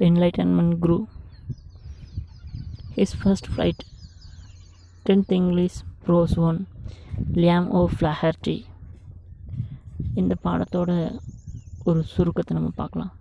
enlightenment grew. His first flight, 10th English Prose 1, Liam O. Flaherty. இந்த பாடத்தோட ஒரு சுருக்கத்தை நம்ம பார்க்கலாம்